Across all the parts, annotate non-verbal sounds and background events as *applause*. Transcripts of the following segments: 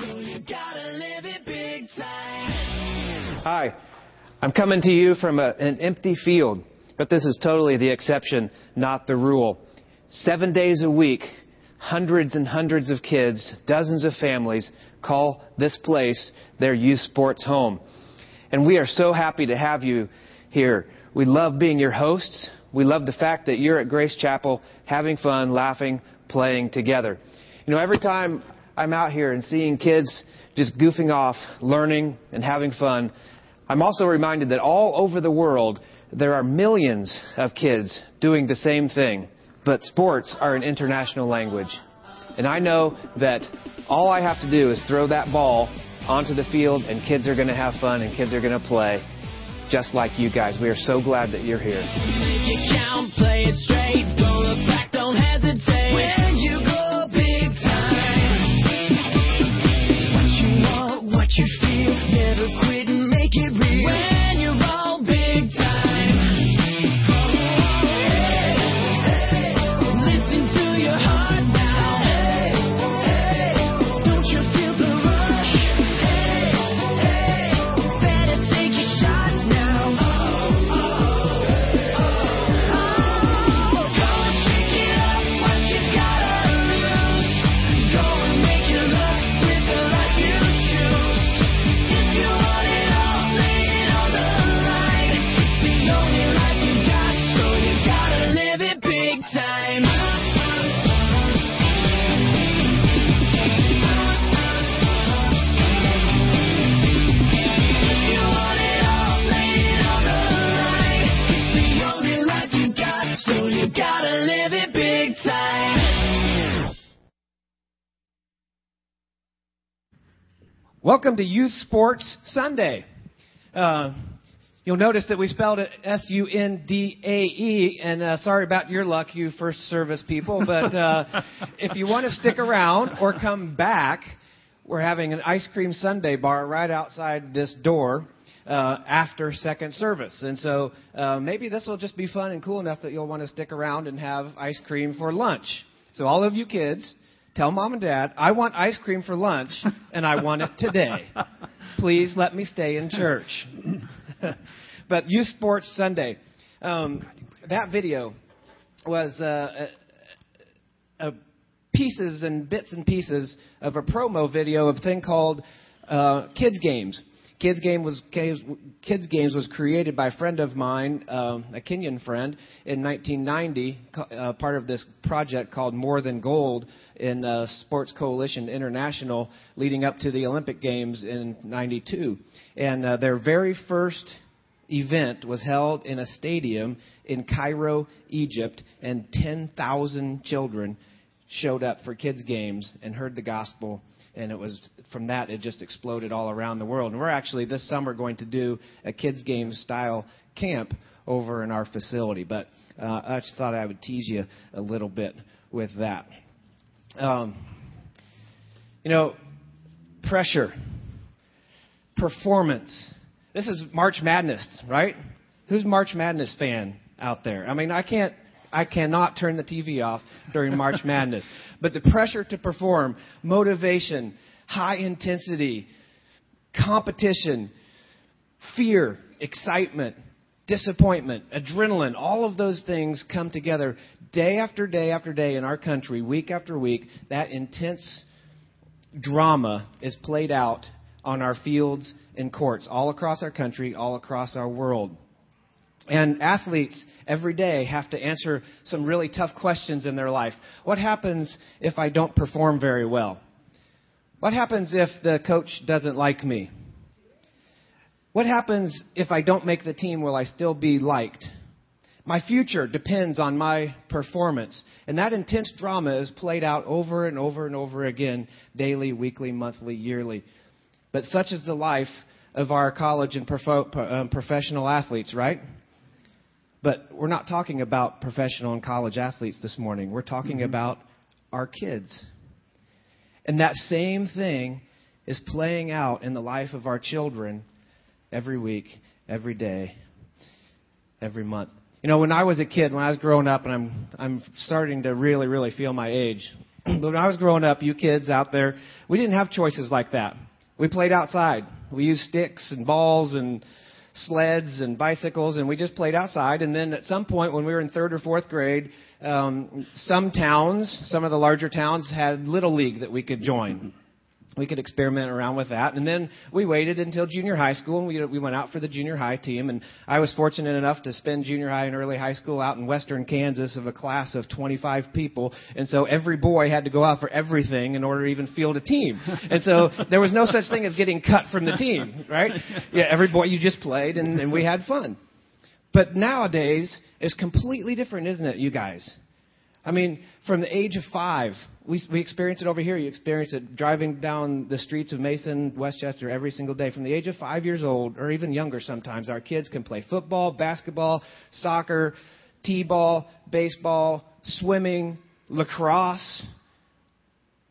So you gotta live it big time. Hi, I'm coming to you from a, an empty field, but this is totally the exception, not the rule. Seven days a week, hundreds and hundreds of kids, dozens of families call this place their youth sports home. And we are so happy to have you here. We love being your hosts. We love the fact that you're at Grace Chapel having fun, laughing, playing together. You know, every time I'm out here and seeing kids just goofing off, learning, and having fun, I'm also reminded that all over the world, there are millions of kids doing the same thing, but sports are an international language. And I know that all I have to do is throw that ball onto the field, and kids are going to have fun, and kids are going to play just like you guys. We are so glad that you're here. Welcome to Youth Sports Sundae. Uh, you'll notice that we spelled it S U N D A E, and uh, sorry about your luck, you first service people. But uh, *laughs* if you want to stick around or come back, we're having an ice cream sundae bar right outside this door. Uh, after second service. And so uh, maybe this will just be fun and cool enough that you'll want to stick around and have ice cream for lunch. So all of you kids, Tell mom and dad, I want ice cream for lunch and I want it today. Please let me stay in church. *laughs* but Youth Sports Sundae, um, that video was uh, a, a pieces and bits and pieces of a promo video of a thing called uh, Kids Games. Kids Game was Kids Games was created by a friend of mine, um, a Kenyan friend, in 1990, uh, part of this project called More Than Gold in uh, Sports Coalition International, leading up to the Olympic Games in '92. And uh, their very first event was held in a stadium in Cairo, Egypt, and 10,000 children showed up for kids games and heard the gospel and it was from that it just exploded all around the world. And we're actually this summer going to do a kids game style camp over in our facility. But uh, I just thought I would tease you a little bit with that. Um, you know, pressure, performance. This is March Madness, right? Who's March Madness fan out there? I mean, I can't I cannot turn the TV off during March *laughs* Madness. But the pressure to perform, motivation, high intensity, competition, fear, excitement, disappointment, adrenaline, all of those things come together day after day after day in our country, week after week. That intense drama is played out on our fields and courts all across our country, all across our world. And athletes every day have to answer some really tough questions in their life. What happens if I don't perform very well? What happens if the coach doesn't like me? What happens if I don't make the team? Will I still be liked? My future depends on my performance. And that intense drama is played out over and over and over again, daily, weekly, monthly, yearly. But such is the life of our college and um, professional athletes, right? But we're not talking about professional and college athletes this morning. We're talking mm-hmm. about our kids. And that same thing is playing out in the life of our children every week, every day, every month. You know, when I was a kid, when I was growing up, and I'm I'm starting to really, really feel my age. but *clears throat* when I was growing up, you kids out there, we didn't have choices like that. We played outside. We used sticks and balls and sleds and bicycles, and we just played outside. And then at some point, when we were in third or fourth grade, um, some towns, some of the larger towns, had little league that we could join we could experiment around with that. And then we waited until junior high school, and we, we went out for the junior high team. And I was fortunate enough to spend junior high and early high school out in western Kansas of a class of 25 people. And so every boy had to go out for everything in order to even field a team. And so there was no such thing as getting cut from the team, right? Yeah, every boy, you just played, and, and we had fun. But nowadays, it's completely different, isn't it, you guys? I mean, from the age of five, we, we experience it over here. You experience it driving down the streets of Mason, Westchester every single day. From the age of five years old, or even younger sometimes, our kids can play football, basketball, soccer, t-ball, baseball, swimming, lacrosse,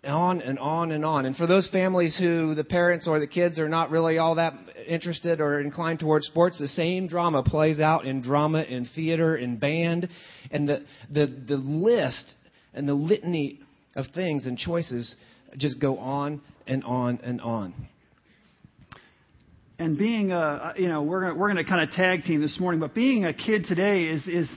on and on and on. And for those families who the parents or the kids are not really all that interested or inclined towards sports, the same drama plays out in drama, in theater, in band, and the the the list and the litany of things and choices just go on and on and on. And being a, you know, we're we're going to kind of tag team this morning, but being a kid today is is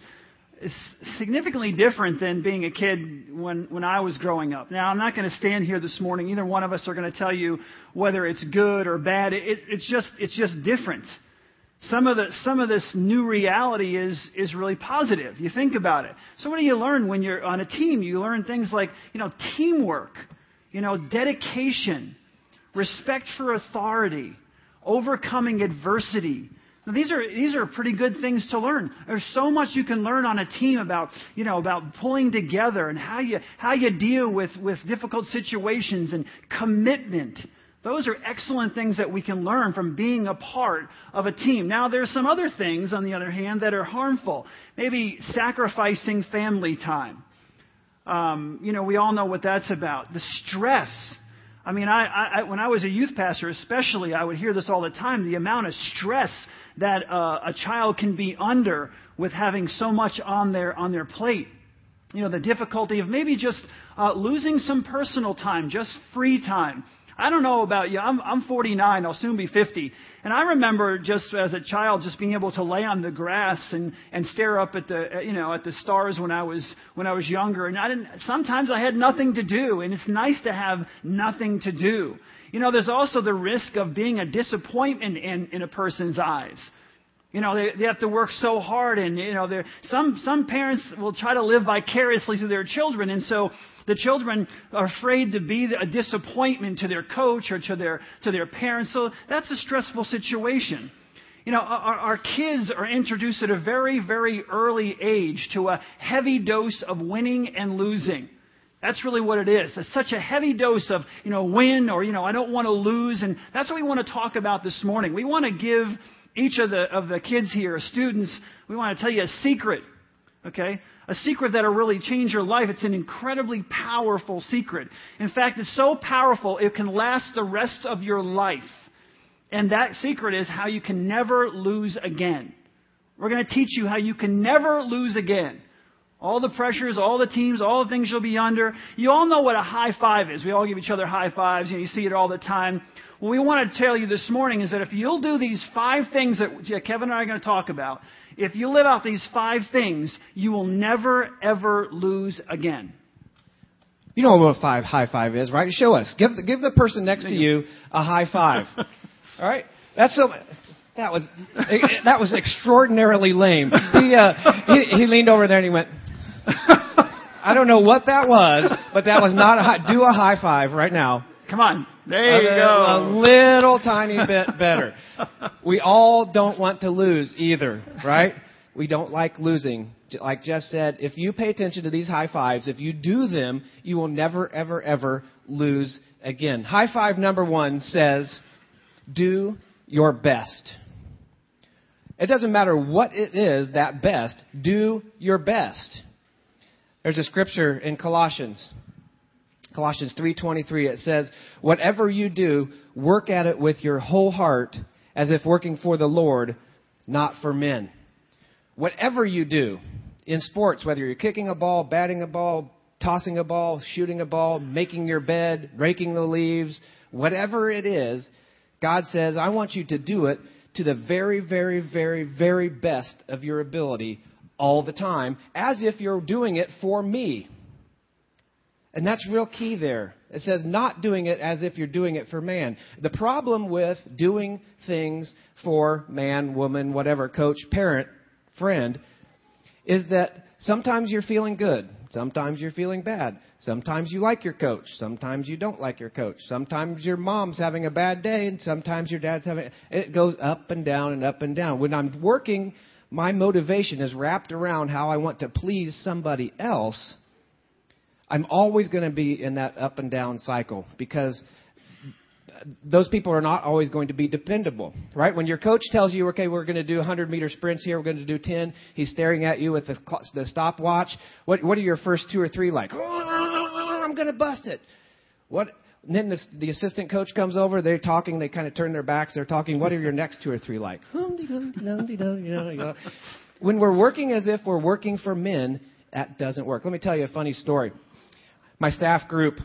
is significantly different than being a kid when, when I was growing up. Now, I'm not going to stand here this morning. Either one of us are going to tell you whether it's good or bad. It, it's just, it's just different. Some of the, some of this new reality is, is really positive. You think about it. So what do you learn when you're on a team? You learn things like, you know, teamwork, you know, dedication, respect for authority, overcoming adversity, now, these are these are pretty good things to learn. There's so much you can learn on a team about you know about pulling together and how you how you deal with with difficult situations and commitment. Those are excellent things that we can learn from being a part of a team. Now, there's some other things, on the other hand, that are harmful. Maybe sacrificing family time. Um, you know, we all know what that's about. The stress I mean, I, I, when I was a youth pastor, especially, I would hear this all the time the amount of stress that uh, a child can be under with having so much on their, on their plate. You know, the difficulty of maybe just uh, losing some personal time, just free time. I don't know about you. I'm, I'm 49. I'll soon be 50. And I remember just as a child, just being able to lay on the grass and, and stare up at the, you know, at the stars when I was, when I was younger. And I didn't, sometimes I had nothing to do. And it's nice to have nothing to do. You know, there's also the risk of being a disappointment in, in a person's eyes. You know, they, they have to work so hard, and you know, some some parents will try to live vicariously through their children, and so the children are afraid to be a disappointment to their coach or to their to their parents. So that's a stressful situation. You know, our, our kids are introduced at a very very early age to a heavy dose of winning and losing. That's really what it is. It's such a heavy dose of, you know, win or, you know, I don't want to lose. And that's what we want to talk about this morning. We want to give each of the, of the kids here, students, we want to tell you a secret. Okay? A secret that'll really change your life. It's an incredibly powerful secret. In fact, it's so powerful it can last the rest of your life. And that secret is how you can never lose again. We're going to teach you how you can never lose again. All the pressures, all the teams, all the things you'll be under. You all know what a high five is. We all give each other high fives. You, know, you see it all the time. What we want to tell you this morning is that if you'll do these five things that Kevin and I are going to talk about, if you live out these five things, you will never, ever lose again. You know what a five high five is, right? Show us. Give give the person next to you a high five. *laughs* All right. That's so. That was that was extraordinarily lame. He, uh, he he leaned over there and he went. I don't know what that was, but that was not a high. Do a high five right now. Come on. There you go. A little tiny bit better. We all don't want to lose either, right? We don't like losing. Like Jeff said, if you pay attention to these high fives, if you do them, you will never, ever, ever lose again. High five number one says, do your best. It doesn't matter what it is, that best, do your best. There's a scripture in Colossians Colossians 3:23 it says, "Whatever you do, work at it with your whole heart, as if working for the Lord, not for men." Whatever you do in sports, whether you're kicking a ball, batting a ball, tossing a ball, shooting a ball, making your bed, raking the leaves, whatever it is, God says, I want you to do it to the very, very, very, very best of your ability all the time, as if you're doing it for me. And that's real key there. It says not doing it as if you're doing it for man. The problem with doing things for man, woman, whatever, coach, parent, friend, is that sometimes you're feeling good. Sometimes you're feeling bad. Sometimes you like your coach. Sometimes you don't like your coach. Sometimes your mom's having a bad day and sometimes your dad's having, it goes up and down and up and down. When I'm working, my motivation is wrapped around how I want to please somebody else I'm always going to be in that up and down cycle because those people are not always going to be dependable, right? When your coach tells you, okay, we're going to do 100 meter sprints here, we're going to do 10, he's staring at you with the, the stopwatch. What, what are your first two or three like? Oh, I'm going to bust it. What? Then the, the assistant coach comes over. They're talking. They kind of turn their backs. They're talking. What are your next two or three like? *laughs* when we're working as if we're working for men, that doesn't work. Let me tell you a funny story my staff group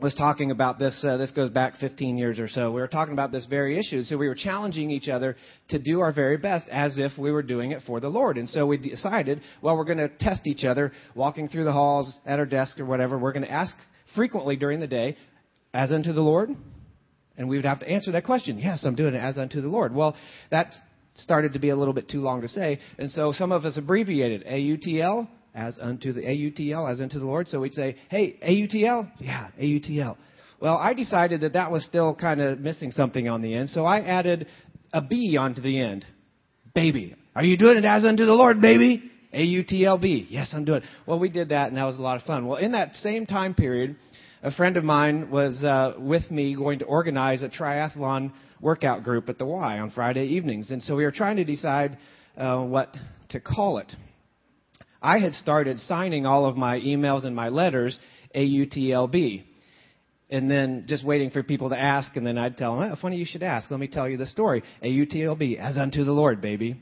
was talking about this. Uh, this goes back 15 years or so. We were talking about this very issue. So we were challenging each other to do our very best as if we were doing it for the Lord. And so we decided, well, we're going to test each other walking through the halls at our desk or whatever. We're going to ask frequently during the day, as unto the Lord? And we would have to answer that question. Yes, I'm doing it as unto the Lord. Well, that started to be a little bit too long to say. And so some of us abbreviated AUTL as unto the AUTL, as unto the Lord. So we'd say, hey, AUTL? Yeah, AUTL. Well, I decided that that was still kind of missing something on the end, so I added a B onto the end. Baby. Are you doing it as unto the Lord, baby? A-U-T-L-B. Yes, I'm doing it. Well, we did that, and that was a lot of fun. Well, in that same time period, a friend of mine was uh, with me going to organize a triathlon workout group at the Y on Friday evenings. And so we were trying to decide uh, what to call it. I had started signing all of my emails and my letters AUTLB. And then just waiting for people to ask, and then I'd tell them, oh, funny you should ask. Let me tell you the story. AUTLB, as unto the Lord, baby.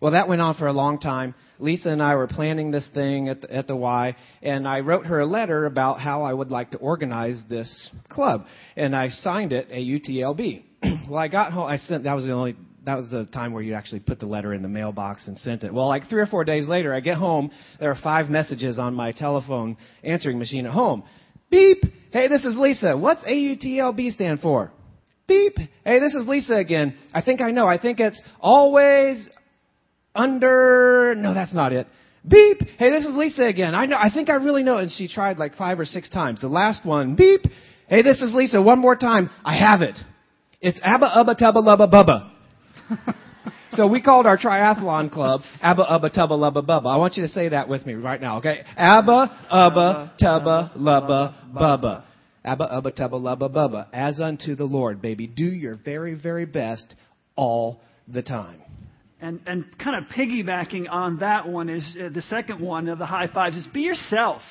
Well, that went on for a long time. Lisa and I were planning this thing at the, at the Y, and I wrote her a letter about how I would like to organize this club. And I signed it AUTLB. *clears throat* well, I got home. I sent, that was the only that was the time where you actually put the letter in the mailbox and sent it. Well, like three or four days later, I get home. There are five messages on my telephone answering machine at home. Beep. Hey, this is Lisa. What's AUTLB stand for? Beep. Hey, this is Lisa again. I think I know. I think it's always under. No, that's not it. Beep. Hey, this is Lisa again. I know. I think I really know. And she tried like five or six times. The last one. Beep. Hey, this is Lisa. One more time. I have it. It's Abba Ubba Tubba Lubba Bubba *laughs* so we called our triathlon club Abba Ubba Tubba Lubba Bubba. I want you to say that with me right now, okay? Abba Ubba Tubba Lubba Bubba. Abba Ubba Tubba Lubba Bubba. As unto the Lord, baby. Do your very, very best all the time. And, and kind of piggybacking on that one is uh, the second one of the high fives is be yourself.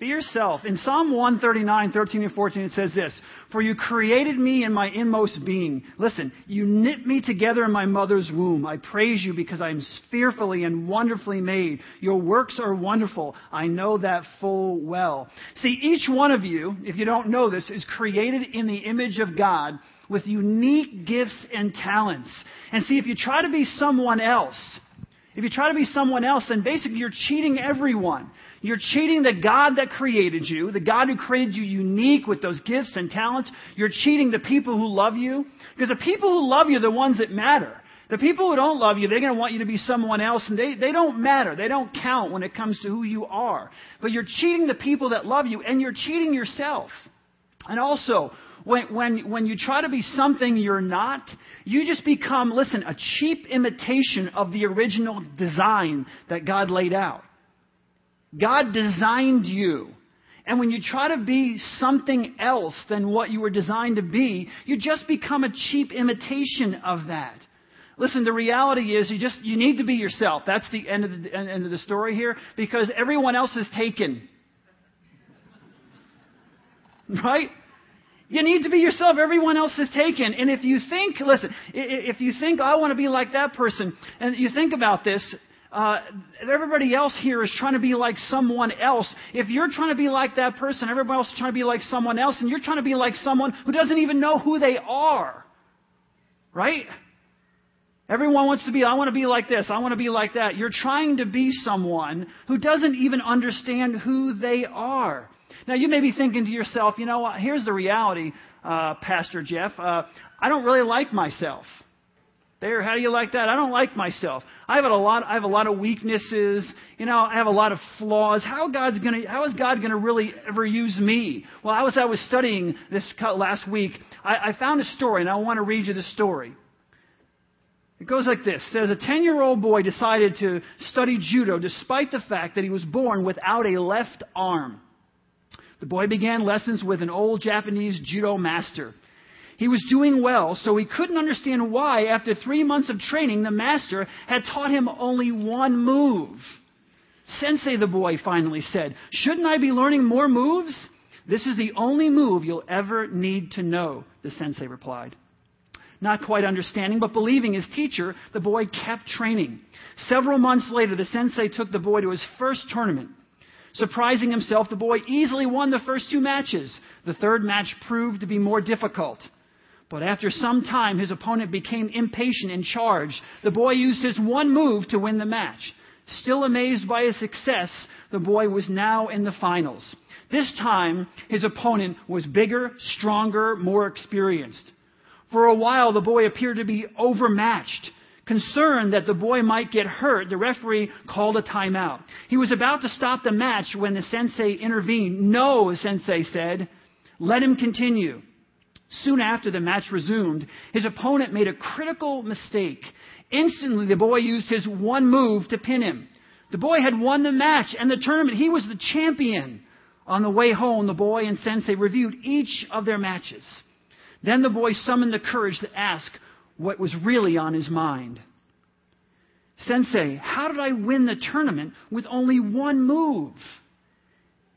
Be yourself. In Psalm 139, 13 and 14, it says this For you created me in my inmost being. Listen, you knit me together in my mother's womb. I praise you because I am fearfully and wonderfully made. Your works are wonderful. I know that full well. See, each one of you, if you don't know this, is created in the image of God with unique gifts and talents. And see, if you try to be someone else, if you try to be someone else, then basically you're cheating everyone. You're cheating the God that created you, the God who created you unique with those gifts and talents. You're cheating the people who love you. Because the people who love you are the ones that matter. The people who don't love you, they're going to want you to be someone else, and they, they don't matter. They don't count when it comes to who you are. But you're cheating the people that love you, and you're cheating yourself. And also, when, when, when you try to be something you're not, you just become, listen, a cheap imitation of the original design that God laid out. God designed you. And when you try to be something else than what you were designed to be, you just become a cheap imitation of that. Listen, the reality is you just you need to be yourself. That's the end of the end of the story here because everyone else is taken. *laughs* Right? You need to be yourself. Everyone else is taken. And if you think, listen, if you think I want to be like that person, and you think about this, uh, everybody else here is trying to be like someone else. If you're trying to be like that person, everybody else is trying to be like someone else, and you're trying to be like someone who doesn't even know who they are. Right? Everyone wants to be, I want to be like this, I want to be like that. You're trying to be someone who doesn't even understand who they are. Now, you may be thinking to yourself, you know what, here's the reality, uh, Pastor Jeff. Uh, I don't really like myself. There, how do you like that? I don't like myself. I have a lot. I have a lot of weaknesses. You know, I have a lot of flaws. How God's gonna? How is God gonna really ever use me? Well, I was I was studying this last week. I, I found a story, and I want to read you the story. It goes like this. It says a 10-year-old boy decided to study judo despite the fact that he was born without a left arm. The boy began lessons with an old Japanese judo master. He was doing well, so he couldn't understand why, after three months of training, the master had taught him only one move. Sensei, the boy finally said, shouldn't I be learning more moves? This is the only move you'll ever need to know, the sensei replied. Not quite understanding, but believing his teacher, the boy kept training. Several months later, the sensei took the boy to his first tournament. Surprising himself, the boy easily won the first two matches. The third match proved to be more difficult. But after some time, his opponent became impatient and charged. The boy used his one move to win the match. Still amazed by his success, the boy was now in the finals. This time, his opponent was bigger, stronger, more experienced. For a while, the boy appeared to be overmatched. Concerned that the boy might get hurt, the referee called a timeout. He was about to stop the match when the sensei intervened. No, sensei said. Let him continue. Soon after the match resumed, his opponent made a critical mistake. Instantly, the boy used his one move to pin him. The boy had won the match and the tournament. He was the champion. On the way home, the boy and Sensei reviewed each of their matches. Then the boy summoned the courage to ask what was really on his mind. Sensei, how did I win the tournament with only one move?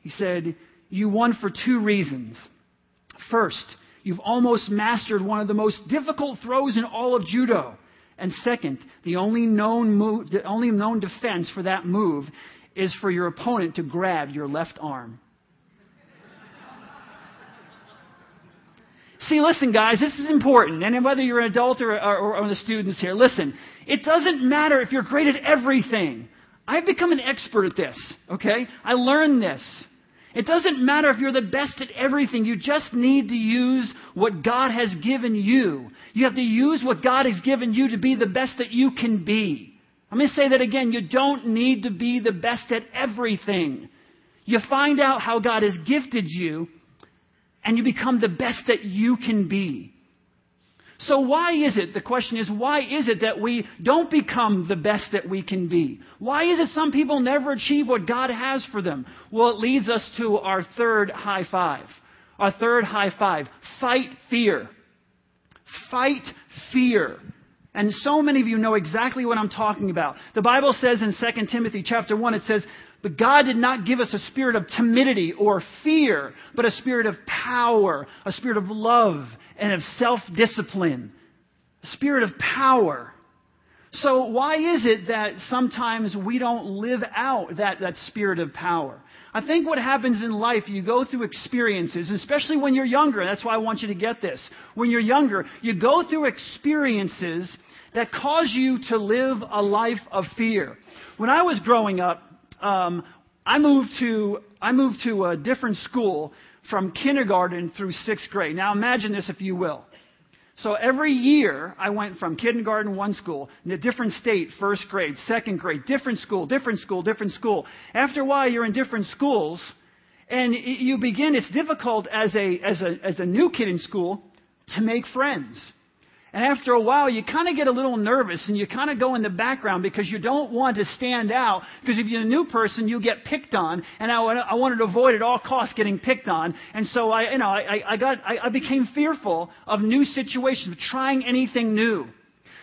He said, You won for two reasons. First, You've almost mastered one of the most difficult throws in all of judo. And second, the only known move, the only known defense for that move is for your opponent to grab your left arm. See, listen, guys, this is important. And whether you're an adult or, or, or the students here, listen, it doesn't matter if you're great at everything. I've become an expert at this, okay? I learned this. It doesn't matter if you're the best at everything. You just need to use what God has given you. You have to use what God has given you to be the best that you can be. I'm going to say that again. You don't need to be the best at everything. You find out how God has gifted you, and you become the best that you can be. So why is it, the question is, why is it that we don't become the best that we can be? Why is it some people never achieve what God has for them? Well, it leads us to our third high five. Our third high five. Fight fear. Fight fear. And so many of you know exactly what I'm talking about. The Bible says in 2 Timothy chapter 1, it says, but God did not give us a spirit of timidity or fear, but a spirit of power, a spirit of love, and of self discipline. A spirit of power. So, why is it that sometimes we don't live out that, that spirit of power? I think what happens in life, you go through experiences, especially when you're younger. That's why I want you to get this. When you're younger, you go through experiences that cause you to live a life of fear. When I was growing up, um, I moved to I moved to a different school from kindergarten through sixth grade. Now imagine this, if you will. So every year I went from kindergarten one school in a different state, first grade, second grade, different school, different school, different school. After a while, you're in different schools, and you begin. It's difficult as a as a as a new kid in school to make friends. And after a while, you kind of get a little nervous and you kind of go in the background because you don't want to stand out. Because if you're a new person, you get picked on. And I, I wanted to avoid at all costs getting picked on. And so I, you know, I, I got, I, I became fearful of new situations, of trying anything new.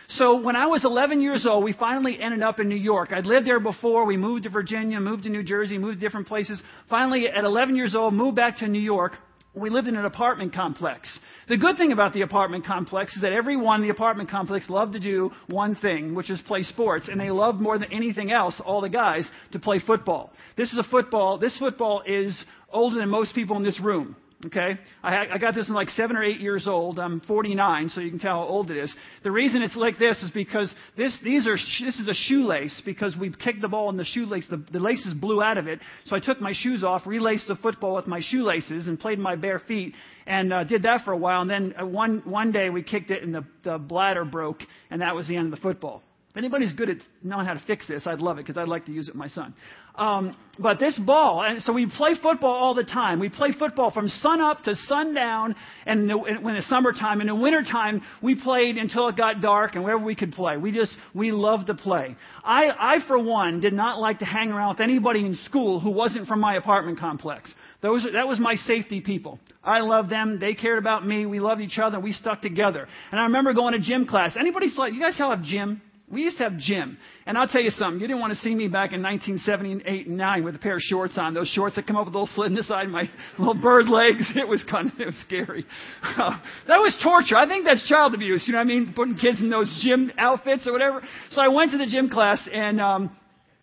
So when I was 11 years old, we finally ended up in New York. I'd lived there before. We moved to Virginia, moved to New Jersey, moved to different places. Finally, at 11 years old, moved back to New York. We lived in an apartment complex. The good thing about the apartment complex is that everyone in the apartment complex loved to do one thing, which is play sports, and they loved more than anything else, all the guys, to play football. This is a football. This football is older than most people in this room. Okay? I, I got this when like seven or eight years old. I'm 49, so you can tell how old it is. The reason it's like this is because this, these are, this is a shoelace because we kicked the ball and the shoelace, the, the laces blew out of it. So I took my shoes off, relaced the football with my shoelaces and played my bare feet and uh, did that for a while. And then uh, one, one day we kicked it and the, the bladder broke and that was the end of the football. If anybody's good at knowing how to fix this, I'd love it because I'd like to use it with my son. Um, but this ball, and so we play football all the time. We play football from sun up to sundown, and when it's summertime. In the wintertime, we played until it got dark, and wherever we could play. We just we loved to play. I, I for one, did not like to hang around with anybody in school who wasn't from my apartment complex. Those, that was my safety people. I loved them. They cared about me. We loved each other. We stuck together. And I remember going to gym class. Anybody, you guys still have gym? We used to have gym. And I'll tell you something, you didn't want to see me back in 1978 and 9 with a pair of shorts on. Those shorts that come up with a little slit in the side of my *laughs* little bird legs. It was kind of *laughs* it was scary. that was torture. I think that's child abuse. You know what I mean? Putting kids in those gym outfits or whatever. So I went to the gym class and, um,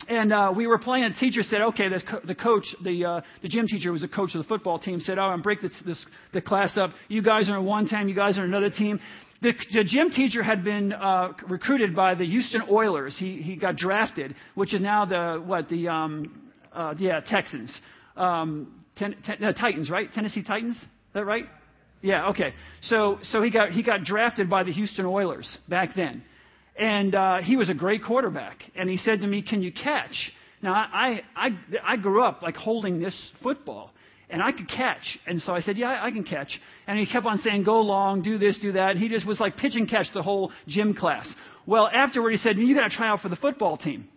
and uh, we were playing. A teacher said, "Okay." The, co- the coach, the uh, the gym teacher, was a coach of the football team. Said, "Oh, I'm break this, this the class up. You guys are on one team. You guys are another team." The, the gym teacher had been uh, recruited by the Houston Oilers. He, he got drafted, which is now the, what, the, um, uh, yeah, Texans. Um, ten, ten, no, Titans, right? Tennessee Titans? Is that right? Yeah, okay. So, so he got, he got drafted by the Houston Oilers back then. And, uh, he was a great quarterback. And he said to me, can you catch? Now, I, I, I grew up like holding this football and I could catch. And so I said, yeah, I can catch. And he kept on saying, go long, do this, do that. He just was like pitch and catch the whole gym class. Well, afterward he said, you got to try out for the football team.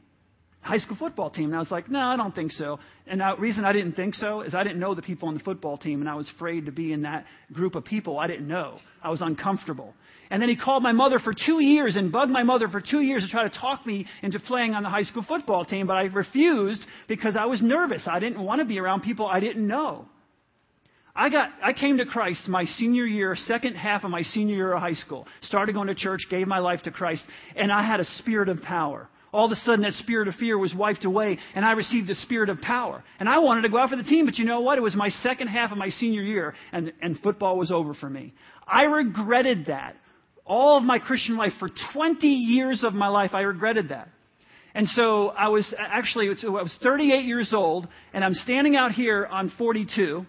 High school football team. And I was like, no, I don't think so. And the reason I didn't think so is I didn't know the people on the football team and I was afraid to be in that group of people I didn't know. I was uncomfortable. And then he called my mother for two years and bugged my mother for two years to try to talk me into playing on the high school football team, but I refused because I was nervous. I didn't want to be around people I didn't know. I got I came to Christ my senior year, second half of my senior year of high school. Started going to church, gave my life to Christ, and I had a spirit of power. All of a sudden that spirit of fear was wiped away and I received a spirit of power. And I wanted to go out for the team, but you know what? It was my second half of my senior year and, and football was over for me. I regretted that all of my Christian life, for 20 years of my life, I regretted that. And so I was actually, I was 38 years old, and I'm standing out here on 42,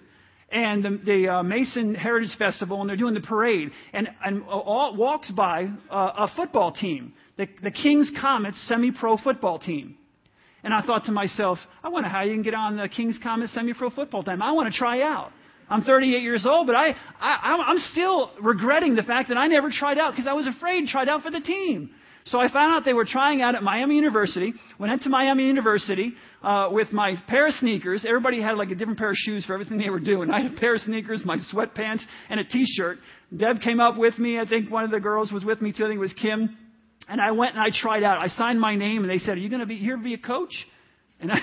and the, the uh, Mason Heritage Festival, and they're doing the parade, and, and all, walks by uh, a football team, the, the Kings Comets semi-pro football team. And I thought to myself, I wonder how you can get on the Kings Comets semi-pro football team. I want to try out. I'm 38 years old, but I, I, I'm still regretting the fact that I never tried out because I was afraid to try out for the team. So I found out they were trying out at Miami University. Went to Miami University uh, with my pair of sneakers. Everybody had like a different pair of shoes for everything they were doing. I had a pair of sneakers, my sweatpants, and a T-shirt. Deb came up with me. I think one of the girls was with me too. I think it was Kim. And I went and I tried out. I signed my name, and they said, "Are you going to be here to be a coach?" And *laughs* I.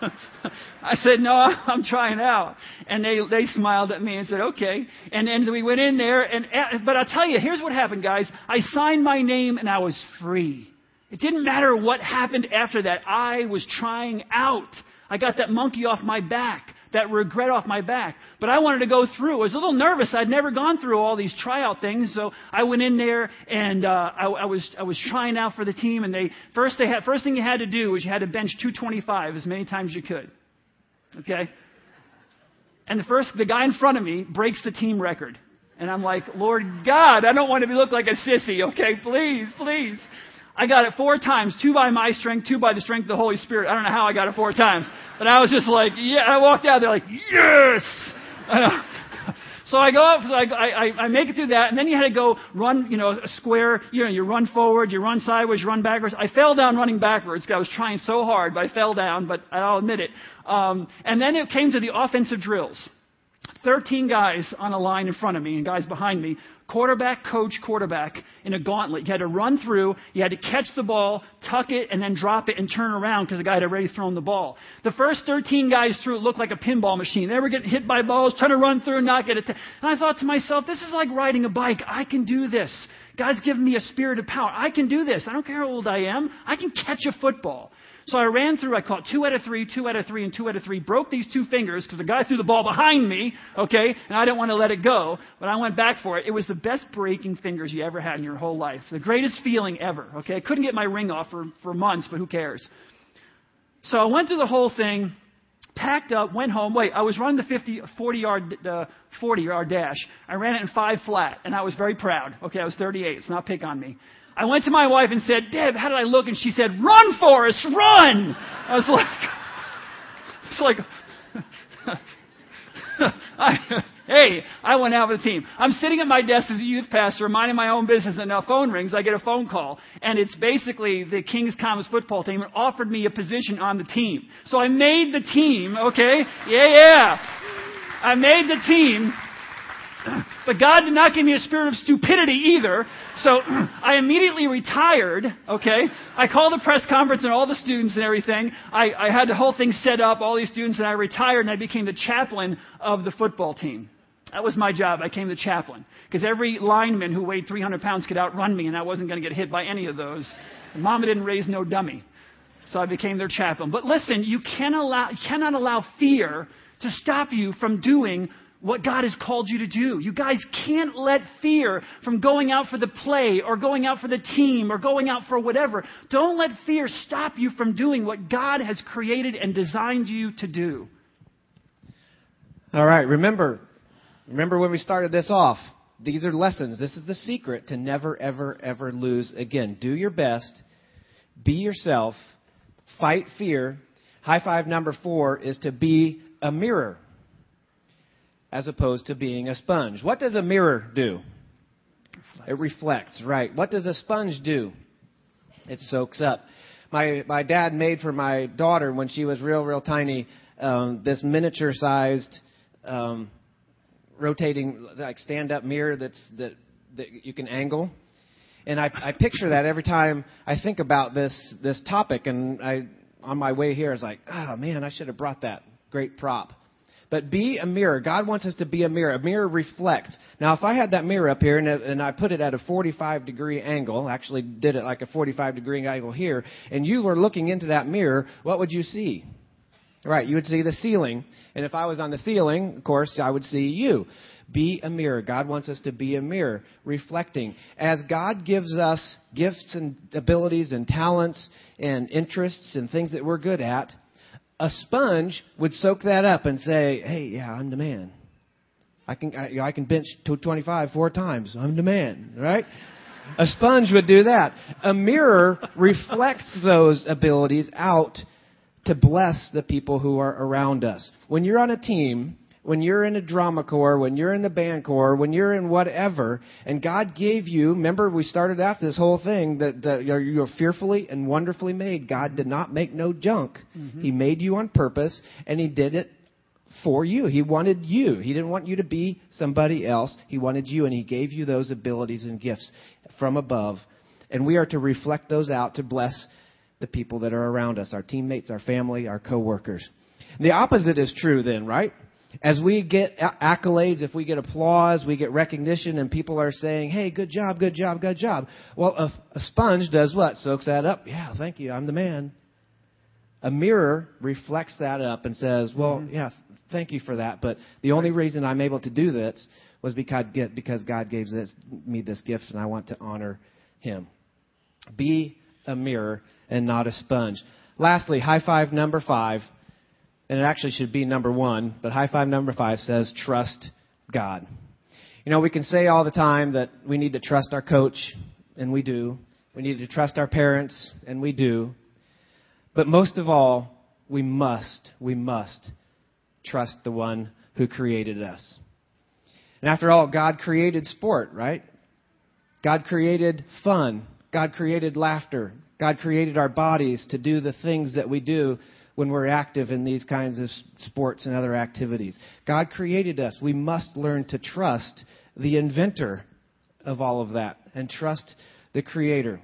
*laughs* I said, no, *laughs* I'm trying out. And they, they smiled at me and said, okay. And then we went in there and, but I'll tell you, here's what happened, guys. I signed my name and I was free. It didn't matter what happened after that. I was trying out. I got that monkey off my back that regret off my back. But I wanted to go through. I was a little nervous. I'd never gone through all these tryout things, so I went in there and uh, I, I was I was trying out for the team. And they first they had first thing you had to do was you had to bench 225 as many times as you could. Okay. And the first the guy in front of me breaks the team record. And I'm like, Lord God, I don't want to be look like a sissy, okay? Please, please. I got it four times, two by my strength, two by the strength of the Holy Spirit. I don't know how I got it four times, but I was just like, yeah. I walked out there like, yes. *laughs* so I go up, so I, I, I make it through that, and then you had to go run, you know, a square. You know, you run forward, you run sideways, you run backwards. I fell down running backwards. because I was trying so hard, but I fell down. But I'll admit it. Um, and then it came to the offensive drills. 13 guys on a line in front of me and guys behind me quarterback, coach, quarterback in a gauntlet. You had to run through, you had to catch the ball, tuck it, and then drop it and turn around because the guy had already thrown the ball. The first 13 guys through it looked like a pinball machine. They were getting hit by balls, trying to run through and not get it. And I thought to myself, this is like riding a bike. I can do this. God's given me a spirit of power. I can do this. I don't care how old I am. I can catch a football. So I ran through, I caught two out of three, two out of three, and two out of three, broke these two fingers because the guy threw the ball behind me, okay, and I didn't want to let it go, but I went back for it. It was the best breaking fingers you ever had in your whole life. The greatest feeling ever, okay? I couldn't get my ring off for, for months, but who cares? So I went through the whole thing, packed up, went home. Wait, I was running the 50, 40 yard, uh, 40 yard dash. I ran it in five flat, and I was very proud. Okay, I was 38. It's not pick on me. I went to my wife and said, Deb, how did I look? And she said, Run, Forrest, run! I was like, *laughs* it's like, *laughs* I, hey, I went out with the team. I'm sitting at my desk as a youth pastor, minding my own business, and now phone rings. I get a phone call, and it's basically the Kings Comets football team and offered me a position on the team. So I made the team, okay? Yeah, yeah. I made the team. But God did not give me a spirit of stupidity either. So *clears throat* I immediately retired, okay? I called a press conference and all the students and everything. I, I had the whole thing set up, all these students, and I retired and I became the chaplain of the football team. That was my job. I became the chaplain. Because every lineman who weighed 300 pounds could outrun me, and I wasn't going to get hit by any of those. And Mama didn't raise no dummy. So I became their chaplain. But listen, you, can allow, you cannot allow fear to stop you from doing what God has called you to do. You guys can't let fear from going out for the play or going out for the team or going out for whatever. Don't let fear stop you from doing what God has created and designed you to do. All right, remember, remember when we started this off. These are lessons. This is the secret to never, ever, ever lose again. Do your best. Be yourself. Fight fear. High five number four is to be a mirror as opposed to being a sponge. What does a mirror do? It reflects, right. What does a sponge do? It soaks up. My my dad made for my daughter when she was real real tiny um, this miniature sized um, rotating like stand up mirror that's that that you can angle. And I, I picture that every time I think about this this topic. And I on my way here I was like, oh man, I should have brought that great prop. But be a mirror. God wants us to be a mirror. A mirror reflects. Now, if I had that mirror up here and, and I put it at a 45 degree angle, actually did it like a 45 degree angle here, and you were looking into that mirror, what would you see? Right, you would see the ceiling. And if I was on the ceiling, of course, I would see you. Be a mirror. God wants us to be a mirror, reflecting. As God gives us gifts and abilities and talents and interests and things that we're good at, a sponge would soak that up and say, "Hey, yeah, I'm the man. I can I, I can bench 225 four times. I'm the man." Right? A sponge would do that. A mirror *laughs* reflects those abilities out to bless the people who are around us. When you're on a team, when you're in a drama corps, when you're in the band corps, when you're in whatever, and God gave you, remember we started out this whole thing that, that you're fearfully and wonderfully made. God did not make no junk. Mm-hmm. He made you on purpose, and He did it for you. He wanted you. He didn't want you to be somebody else. He wanted you, and He gave you those abilities and gifts from above. And we are to reflect those out to bless the people that are around us, our teammates, our family, our coworkers. The opposite is true then, right? As we get accolades, if we get applause, we get recognition, and people are saying, hey, good job, good job, good job. Well, a, a sponge does what? Soaks that up. Yeah, thank you, I'm the man. A mirror reflects that up and says, well, mm-hmm. yeah, thank you for that, but the only reason I'm able to do this was because, because God gave this, me this gift, and I want to honor Him. Be a mirror and not a sponge. Lastly, high five number five and it actually should be number one, but high five number five says trust God. You know, we can say all the time that we need to trust our coach, and we do. We need to trust our parents, and we do. But most of all, we must, we must trust the one who created us. And after all, God created sport, right? God created fun. God created laughter. God created our bodies to do the things that we do when we're active in these kinds of sports and other activities. God created us. We must learn to trust the inventor of all of that and trust the creator.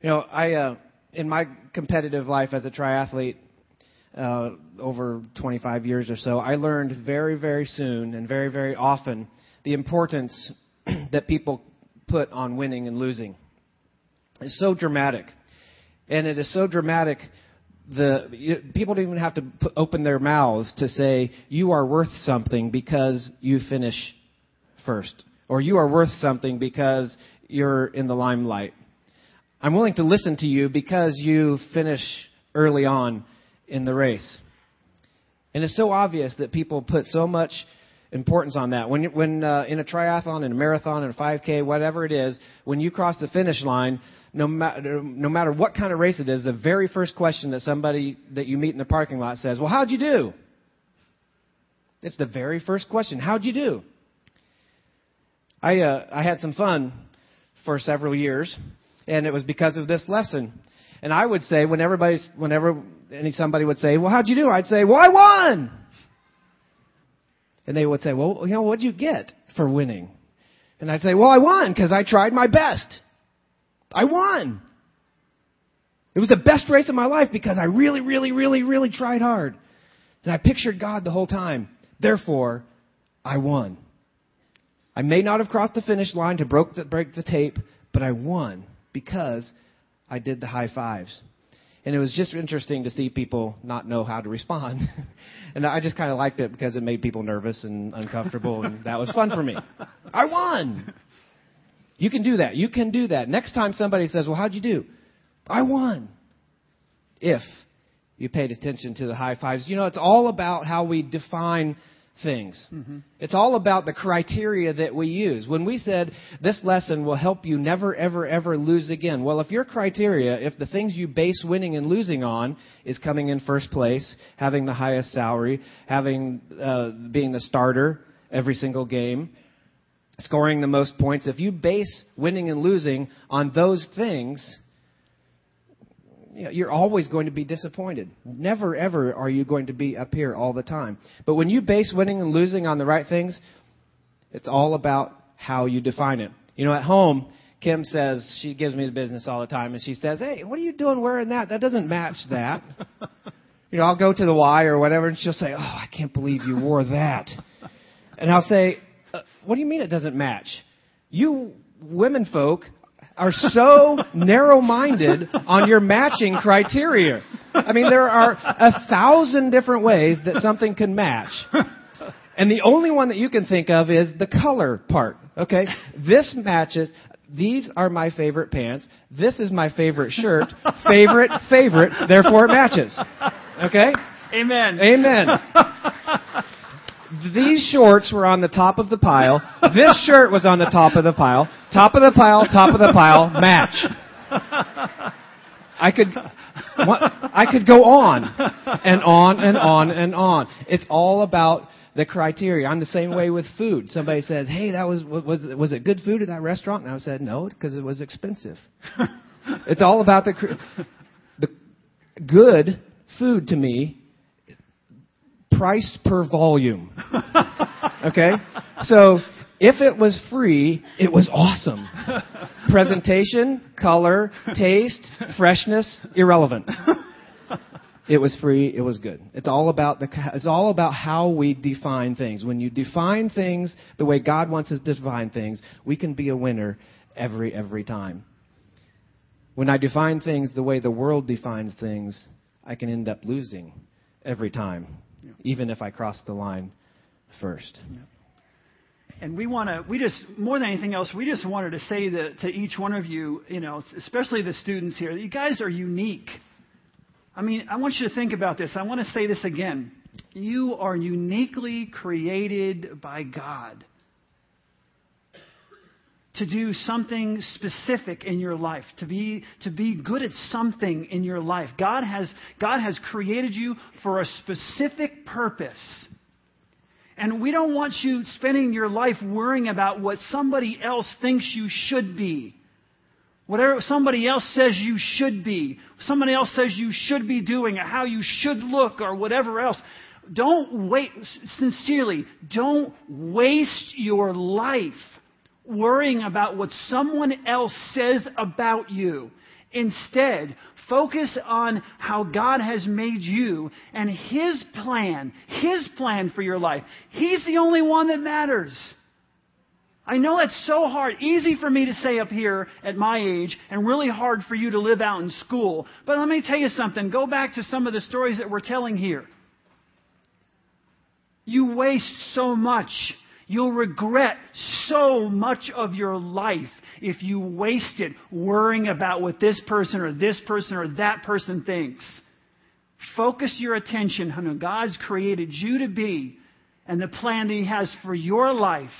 You know, I uh, in my competitive life as a triathlete uh, over 25 years or so, I learned very, very soon and very, very often the importance *clears throat* that people put on winning and losing. It's so dramatic. And it is so dramatic. The people don't even have to put, open their mouths to say you are worth something because you finish first, or you are worth something because you're in the limelight. I'm willing to listen to you because you finish early on in the race. And it's so obvious that people put so much importance on that. When, when uh, in a triathlon, in a marathon, in a 5K, whatever it is, when you cross the finish line, no, ma- no matter what kind of race it is, the very first question that somebody that you meet in the parking lot says, "Well, how'd you do?" It's the very first question. How'd you do? I uh, I had some fun for several years, and it was because of this lesson. And I would say when everybody's, whenever any somebody would say, "Well, how'd you do?" I'd say, "Well, I won." And they would say, "Well, you know, what'd you get for winning?" And I'd say, "Well, I won because I tried my best. I won. It was the best race of my life because I really, really, really, really tried hard." And I pictured God the whole time. Therefore, I won. I may not have crossed the finish line to broke the, break the tape, but I won because I did the high fives. And it was just interesting to see people not know how to respond. *laughs* and I just kind of liked it because it made people nervous and uncomfortable, and that was fun for me. I won! You can do that. You can do that. Next time somebody says, Well, how'd you do? I won. If you paid attention to the high fives. You know, it's all about how we define things. Mm-hmm. It's all about the criteria that we use. When we said this lesson will help you never, ever, ever lose again, well, if your criteria, if the things you base winning and losing on is coming in first place, having the highest salary, having uh, being the starter every single game, scoring the most points, if you base winning and losing on those things, you know, you're always going to be disappointed. Never, ever are you going to be up here all the time. But when you base winning and losing on the right things, it's all about how you define it. You know, at home, Kim says, she gives me the business all the time, and she says, Hey, what are you doing wearing that? That doesn't match that. *laughs* you know, I'll go to the Y or whatever, and she'll say, Oh, I can't believe you wore that. And I'll say, uh, What do you mean it doesn't match? You women folk are so *laughs* narrow-minded on your matching criteria. I mean, there are a thousand different ways that something can match. And the only one that you can think of is the color part. Okay? This matches. These are my favorite pants. This is my favorite shirt. Favorite, favorite. Therefore, it matches. Okay? Amen. Amen. *laughs* These shorts were on the top of the pile. This shirt was on the top of the pile. Top of the pile, top of the pile, match. I could, I could go on and on and on and on. It's all about the criteria. I'm the same way with food. Somebody says, "Hey, that was was was it good food at that restaurant?" And I said, "No, because it was expensive." it's all about the the good food to me priced per volume. *laughs* Okay? So if it was free, it was awesome. Presentation, color, taste, freshness, irrelevant. It was free, it was good. It's all about the it's all about how we define things. When you define things the way God wants us to define things, we can be a winner every every time. When I define things the way the world defines things, I can end up losing every time yeah. even if I cross the line first. Yeah. And we want to, we just, more than anything else, we just wanted to say that to each one of you, you know, especially the students here, that you guys are unique. I mean, I want you to think about this. I want to say this again. You are uniquely created by God to do something specific in your life, to be, to be good at something in your life. God has, God has created you for a specific purpose. And we don't want you spending your life worrying about what somebody else thinks you should be. Whatever somebody else says you should be, somebody else says you should be doing, or how you should look, or whatever else. Don't wait, sincerely, don't waste your life worrying about what someone else says about you. Instead, focus on how God has made you and His plan, His plan for your life. He's the only one that matters. I know that's so hard. Easy for me to say up here at my age and really hard for you to live out in school. But let me tell you something. Go back to some of the stories that we're telling here. You waste so much. You'll regret so much of your life if you waste it worrying about what this person or this person or that person thinks. Focus your attention on who God's created you to be and the plan that He has for your life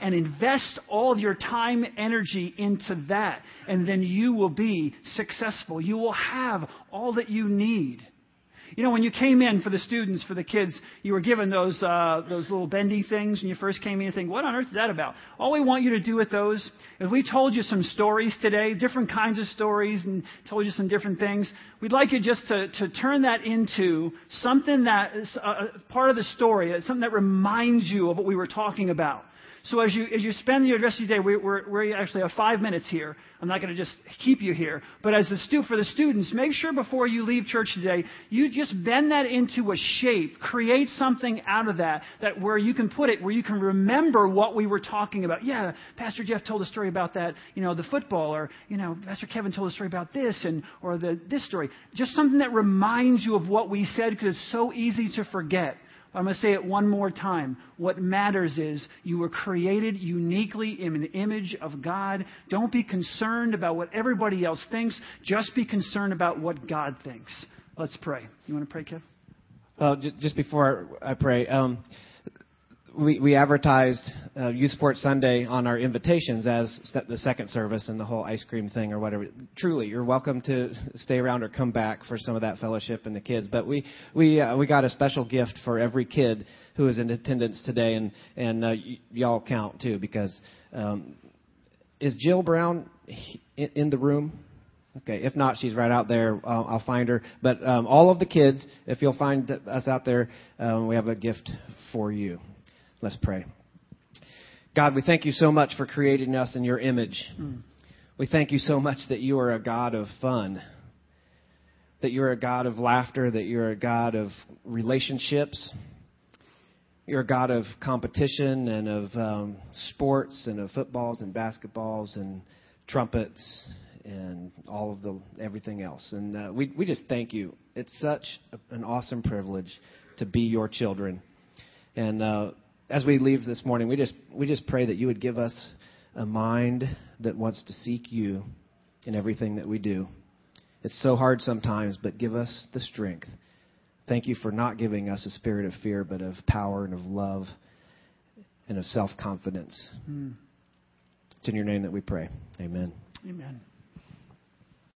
and invest all of your time, energy into that. And then you will be successful. You will have all that you need. You know, when you came in for the students, for the kids, you were given those, uh, those little bendy things when you first came in. You think, what on earth is that about? All we want you to do with those is we told you some stories today, different kinds of stories, and told you some different things. We'd like you just to, to turn that into something that is a part of the story, something that reminds you of what we were talking about. So as you, as you spend the rest of your day, we, we're, we actually have five minutes here. I'm not going to just keep you here. But as the stu- for the students, make sure before you leave church today, you just bend that into a shape. Create something out of that, that where you can put it, where you can remember what we were talking about. Yeah, Pastor Jeff told a story about that, you know, the football, or, you know, Pastor Kevin told a story about this, and, or the, this story. Just something that reminds you of what we said because it's so easy to forget. I'm going to say it one more time. What matters is you were created uniquely in an image of God. Don't be concerned about what everybody else thinks. Just be concerned about what God thinks. Let's pray. You want to pray, Kev? Well, just before I pray, um, we, we advertised uh, Youth Sports Sundae on our invitations as the second service and the whole ice cream thing or whatever. Truly, you're welcome to stay around or come back for some of that fellowship and the kids. But we we uh, we got a special gift for every kid who is in attendance today, and and uh, y- y'all count too because um, is Jill Brown in, the room? Okay, if not, she's right out there. I'll, I'll find her. But um, all of the kids, if you'll find us out there, um, we have a gift for you. Let's pray. God, we thank you so much for creating us in your image. Mm. We thank you so much that you are a God of fun, that you're a God of laughter, that you're a God of relationships. You're a God of competition and of um, sports and of footballs and basketballs and trumpets and all of the everything else. And uh, we we just thank you. It's such a, an awesome privilege to be your children. And uh, as we leave this morning, we just we just pray that you would give us a mind that wants to seek you in everything that we do. It's so hard sometimes, but give us the strength. Thank you for not giving us a spirit of fear, but of power and of love and of self confidence. Mm. It's in your name that we pray. Amen. Amen.